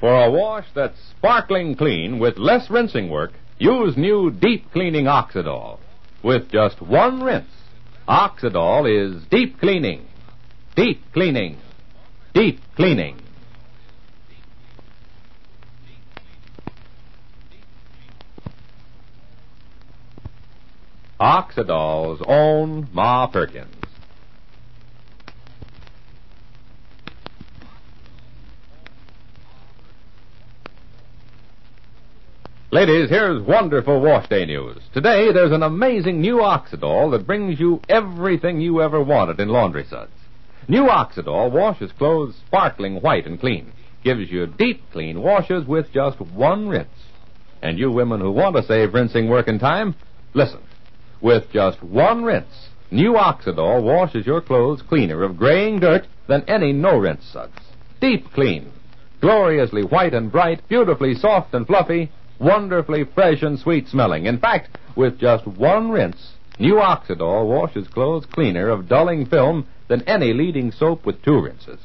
For a wash that's sparkling clean with less rinsing work, use new deep cleaning Oxidol. With just one rinse, Oxidol is deep cleaning. Deep cleaning. Deep cleaning. Oxidol's own Ma Perkins. Ladies, here's wonderful wash day news. Today, there's an amazing new Oxidol that brings you everything you ever wanted in laundry suds. New Oxidol washes clothes sparkling white and clean, gives you deep clean washes with just one rinse. And you women who want to save rinsing work and time, listen. With just one rinse, new Oxidol washes your clothes cleaner of graying dirt than any no rinse suds. Deep clean, gloriously white and bright, beautifully soft and fluffy, wonderfully fresh and sweet smelling. In fact, with just one rinse, new Oxidol washes clothes cleaner of dulling film than any leading soap with two rinses.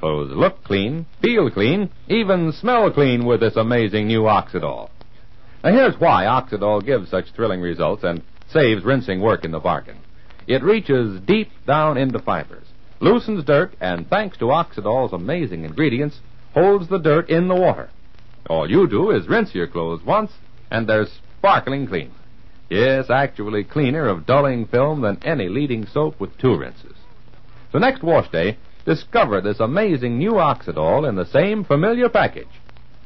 Clothes look clean, feel clean, even smell clean with this amazing new Oxidol. Now here's why Oxidol gives such thrilling results and saves rinsing work in the bargain. It reaches deep down into fibers, loosens dirt, and thanks to Oxidol's amazing ingredients, holds the dirt in the water. All you do is rinse your clothes once, and they're sparkling clean. Yes, actually cleaner of dulling film than any leading soap with two rinses. So next wash day, discover this amazing new Oxidol in the same familiar package.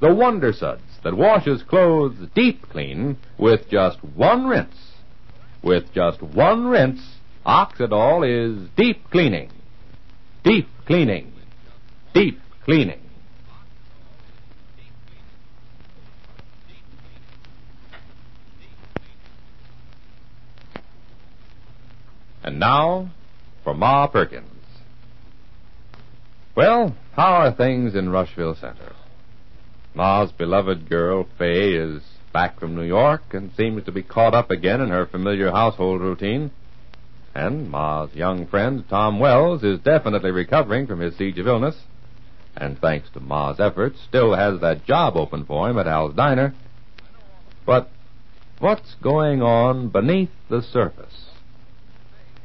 The Wonder Suds that washes clothes deep clean with just one rinse. With just one rinse, Oxidol is deep cleaning. Deep cleaning. Deep cleaning. And now, for Ma Perkins. Well, how are things in Rushville Center? Ma's beloved girl, Fay, is back from New York and seems to be caught up again in her familiar household routine. And Ma's young friend, Tom Wells, is definitely recovering from his siege of illness. And thanks to Ma's efforts, still has that job open for him at Al's Diner. But what's going on beneath the surface?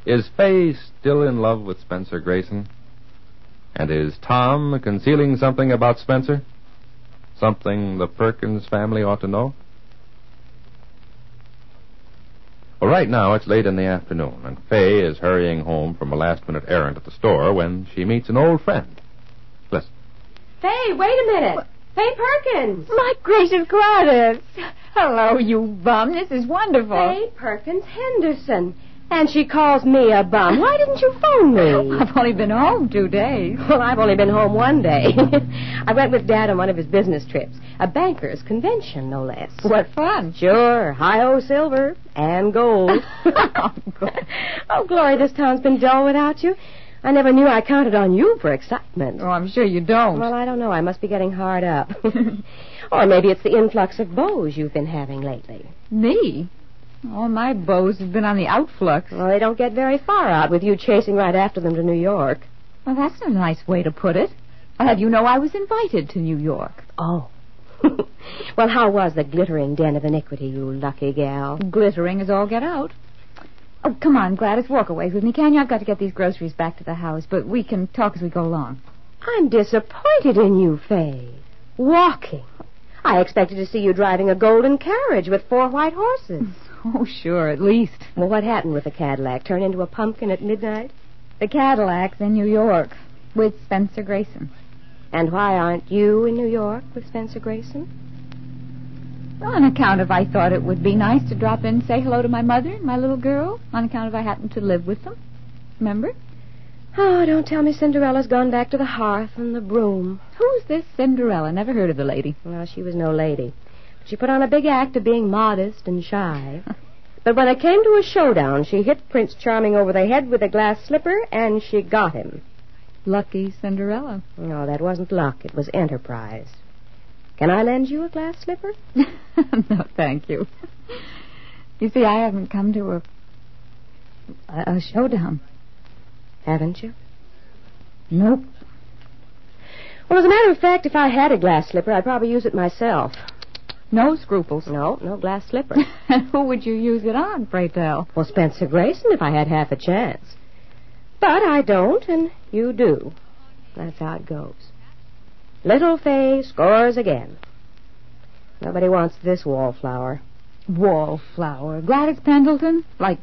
Is Fay still in love with Spencer Grayson? And is Tom concealing something about Spencer? Something the Perkins family ought to know? Well, right now it's late in the afternoon, and Fay is hurrying home from a last minute errand at the store when she meets an old friend. Listen. Fay, wait a minute. Fay Perkins. My gracious Gladys. Hello, you bum. This is wonderful. Fay Perkins Henderson. And she calls me a bum. Why didn't you phone me? I've only been home two days. Well, I've only been home one day. I went with Dad on one of his business trips. A banker's convention, no less. What fun. Sure. Hi-ho oh silver and gold. oh, oh, Glory, this town's been dull without you. I never knew I counted on you for excitement. Oh, I'm sure you don't. Well, I don't know. I must be getting hard up. or maybe it's the influx of beaux you've been having lately. Me? All my beaux have been on the outflux. Well, they don't get very far out with you chasing right after them to New York. Well, that's a nice way to put it. I'll have you know I was invited to New York. Oh. well, how was the glittering den of iniquity, you lucky gal? Glittering as all get out. Oh, come on, Gladys, walk away with me, can you? I've got to get these groceries back to the house, but we can talk as we go along. I'm disappointed in you, Fay. Walking. I expected to see you driving a golden carriage with four white horses. Oh, sure, at least. Well, what happened with the Cadillac? Turn into a pumpkin at midnight? The Cadillac's in New York with Spencer Grayson. And why aren't you in New York with Spencer Grayson? Well, on account of I thought it would be nice to drop in and say hello to my mother and my little girl. On account of I happened to live with them. Remember? Oh, don't tell me Cinderella's gone back to the hearth and the broom. Who's this Cinderella? Never heard of the lady. Well, she was no lady. She put on a big act of being modest and shy. but when it came to a showdown, she hit Prince Charming over the head with a glass slipper, and she got him. Lucky Cinderella. No, that wasn't luck. It was enterprise. Can I lend you a glass slipper? no, thank you. You see, I haven't come to a a, a showdown. Haven't you? Nope. Well, as a matter of fact, if I had a glass slipper, I'd probably use it myself. No scruples. No, no glass slipper. Who would you use it on, pray tell? well, Spencer Grayson, if I had half a chance. But I don't, and you do. That's how it goes. Little Fay scores again. Nobody wants this wallflower. Wallflower. Gladys Pendleton? Like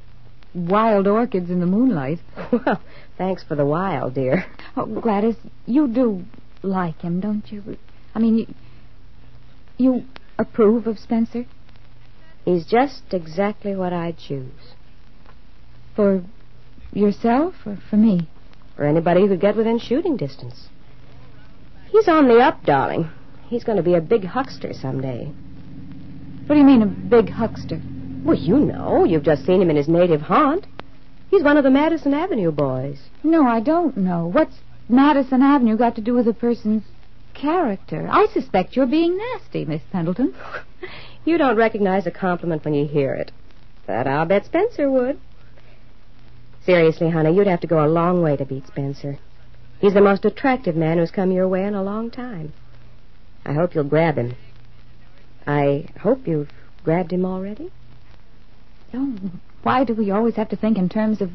wild orchids in the moonlight. well, thanks for the wild, dear. Oh, Gladys, you do like him, don't you? I mean, you, you approve of Spencer? He's just exactly what I'd choose. For yourself or for me? For anybody who could get within shooting distance. He's on the up, darling. He's going to be a big huckster someday. What do you mean, a big huckster? Well, you know. You've just seen him in his native haunt. He's one of the Madison Avenue boys. No, I don't know. What's Madison Avenue got to do with a person's character? I suspect you're being nasty, Miss Pendleton. You don't recognize a compliment when you hear it. But I'll bet Spencer would. Seriously, honey, you'd have to go a long way to beat Spencer. He's the most attractive man who's come your way in a long time. I hope you'll grab him. I hope you've grabbed him already. Oh, why do we always have to think in terms of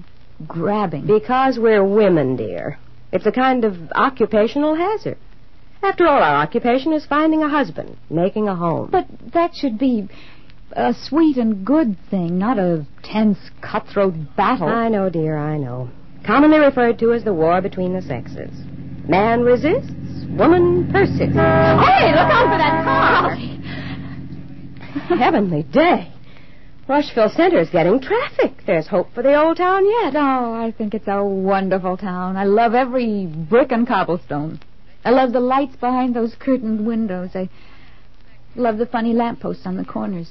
grabbing? Because we're women, dear. It's a kind of occupational hazard. After all, our occupation is finding a husband, making a home. But that should be a sweet and good thing, not a tense, cutthroat battle. I know, dear, I know. Commonly referred to as the war between the sexes. Man resists, woman persists. Hey, look out for that car! Ah. Heavenly day. Rushville Center is getting traffic. There's hope for the old town yet. Oh, I think it's a wonderful town. I love every brick and cobblestone. I love the lights behind those curtained windows. I love the funny lampposts on the corners.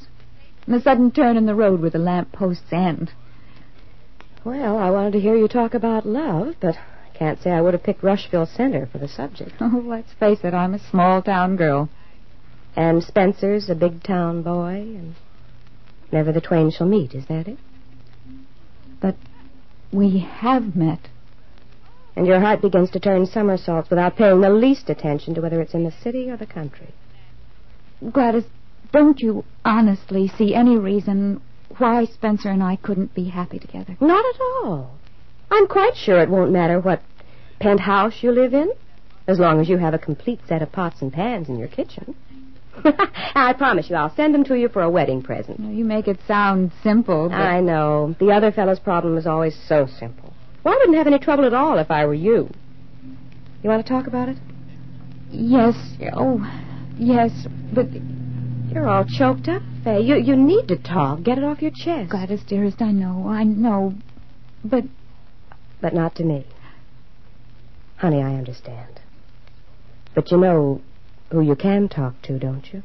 And the sudden turn in the road where the lampposts end. Well, I wanted to hear you talk about love, but I can't say I would have picked Rushville Center for the subject. Oh, let's face it, I'm a small town girl. And Spencer's a big town boy, and never the twain shall meet, is that it? But we have met. And your heart begins to turn somersaults without paying the least attention to whether it's in the city or the country. Gladys, don't you honestly see any reason why Spencer and I couldn't be happy together? Not at all. I'm quite sure it won't matter what penthouse you live in, as long as you have a complete set of pots and pans in your kitchen. I promise you, I'll send them to you for a wedding present. You make it sound simple, but... I know. The other fellow's problem is always so simple. Well, I wouldn't have any trouble at all if I were you. You want to talk about it? Yes. Oh, yes, but You're all choked up, Fay. You, you need to talk. Get it off your chest. Gladys, dearest, I know, I know. But But not to me. Honey, I understand. But you know who you can talk to, don't you?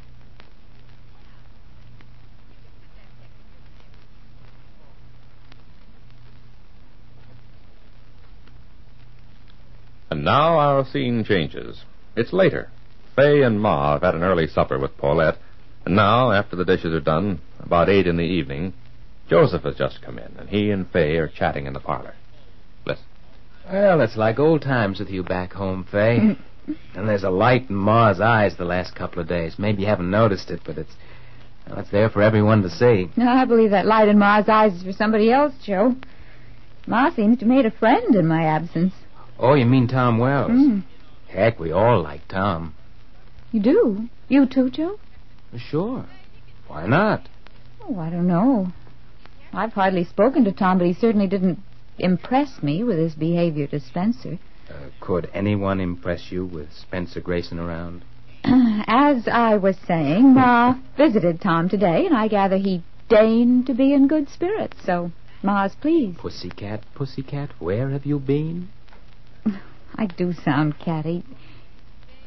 And now our scene changes. It's later. Fay and Ma have had an early supper with Paulette, and now, after the dishes are done, about eight in the evening, Joseph has just come in, and he and Fay are chatting in the parlor. Listen. Well, it's like old times with you back home, Fay. and there's a light in Ma's eyes the last couple of days. Maybe you haven't noticed it, but it's well, it's there for everyone to see. no, I believe that light in Ma's eyes is for somebody else, Joe. Ma seems to have made a friend in my absence. Oh, you mean Tom Wells? Mm. Heck, we all like Tom. You do? You too, Joe? Sure. Why not? Oh, I don't know. I've hardly spoken to Tom, but he certainly didn't impress me with his behavior to Spencer. Uh, could anyone impress you with Spencer Grayson around? As I was saying, Ma visited Tom today, and I gather he deigned to be in good spirits, so Ma's pleased. Pussycat, pussycat, where have you been? I do sound catty.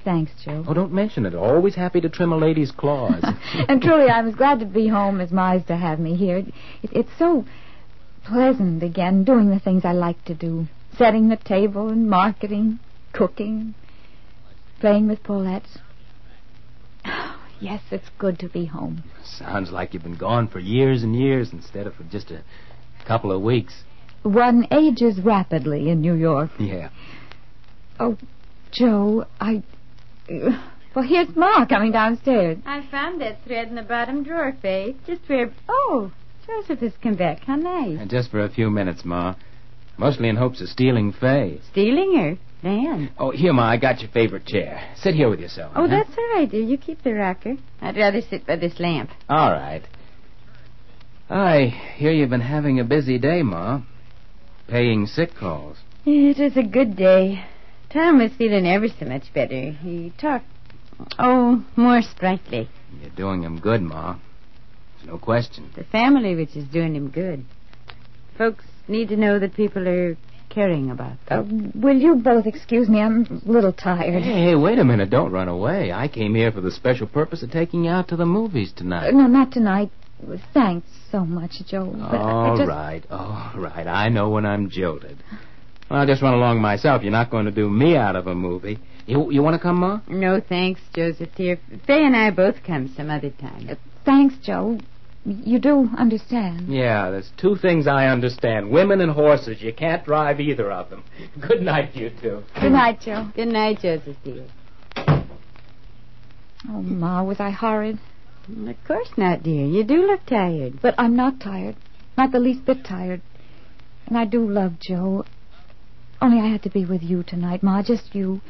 Thanks, Joe. Oh, don't mention it. Always happy to trim a lady's claws. and truly, I'm as glad to be home as Ma's to have me here. It, it's so pleasant again, doing the things I like to do. Setting the table and marketing, cooking, playing with Paulette. yes, it's good to be home. Sounds like you've been gone for years and years instead of for just a couple of weeks. One ages rapidly in New York. Yeah. Oh, Joe, I Well, here's Ma coming downstairs. I found that thread in the bottom drawer, Faith. Just where. Oh, Joseph has come back. How nice. And just for a few minutes, Ma. Mostly in hopes of stealing Fay. Stealing her? Dan. Oh, here, Ma, I got your favorite chair. Sit here with yourself. Oh, huh? that's all right, dear. You keep the rocker. I'd rather sit by this lamp. All right. I hear you've been having a busy day, Ma. Paying sick calls. It is a good day. Tom was feeling ever so much better. He talked, oh, more sprightly. You're doing him good, Ma. There's no question. The family which is doing him good. Folks need to know that people are caring about Uh, them. will you both excuse me? I'm a little tired. Hey, hey, wait a minute. Don't run away. I came here for the special purpose of taking you out to the movies Uh, tonight. no, not tonight. Thanks so much, Joe. But I All just... right, all right. I know when I'm jilted. Well, I'll just run along myself. You're not going to do me out of a movie. You you want to come, Ma? No thanks, Joseph, dear. Fay and I both come some other time. Uh, thanks, Joe. You do understand. Yeah, there's two things I understand. Women and horses. You can't drive either of them. Good night, you two. Good night, Joe. Good night, Joseph, dear. Oh, Ma, was I horrid? Of course not, dear. You do look tired. But I'm not tired. Not the least bit tired. And I do love Joe. Only I had to be with you tonight, Ma, just you.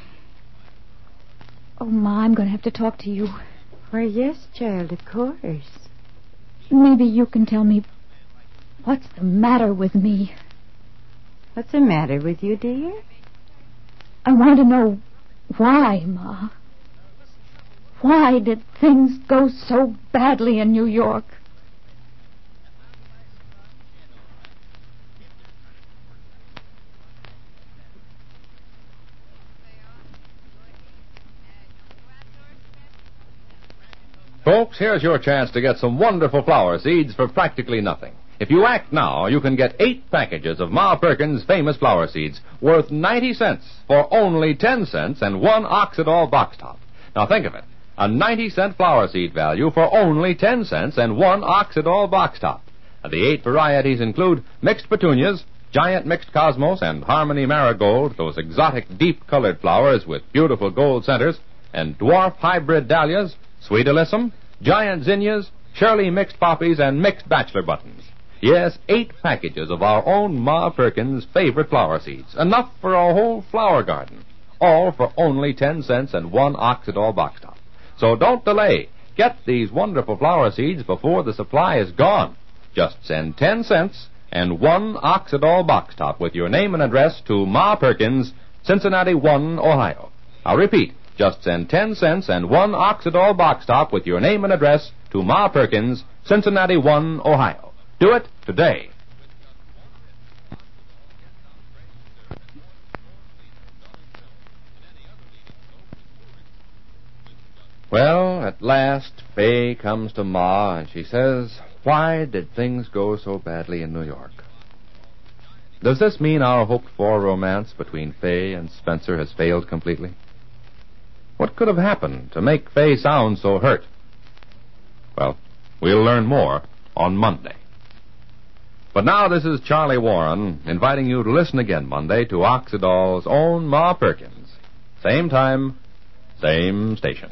Oh, Ma, I'm going to have to talk to you. Why, yes, child, of course. Maybe you can tell me what's the matter with me. What's the matter with you, dear? I want to know why, Ma. Why did things go so badly in New York? Folks, here's your chance to get some wonderful flower seeds for practically nothing. If you act now, you can get eight packages of Ma Perkins' famous flower seeds worth 90 cents for only 10 cents and one Oxidol box top. Now think of it. A 90 cent flower seed value for only 10 cents and one Oxidol box top. And the eight varieties include mixed petunias, giant mixed cosmos, and harmony marigold, those exotic deep colored flowers with beautiful gold centers, and dwarf hybrid dahlias, sweet alyssum, giant zinnias, Shirley mixed poppies, and mixed bachelor buttons. Yes, eight packages of our own Ma Perkins' favorite flower seeds. Enough for a whole flower garden. All for only 10 cents and one Oxidol box top. So don't delay. Get these wonderful flower seeds before the supply is gone. Just send 10 cents and one Oxidol box top with your name and address to Ma Perkins, Cincinnati 1, Ohio. I'll repeat. Just send 10 cents and one Oxidol box top with your name and address to Ma Perkins, Cincinnati 1, Ohio. Do it today. Well, at last, Fay comes to Ma and she says, Why did things go so badly in New York? Does this mean our hoped for romance between Fay and Spencer has failed completely? What could have happened to make Fay sound so hurt? Well, we'll learn more on Monday. But now this is Charlie Warren inviting you to listen again Monday to Oxidol's own Ma Perkins. Same time, same station.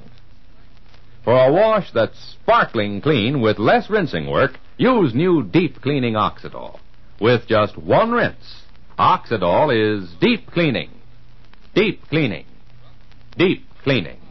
For a wash that's sparkling clean with less rinsing work, use new deep cleaning Oxidol. With just one rinse, Oxidol is deep cleaning. Deep cleaning. Deep cleaning.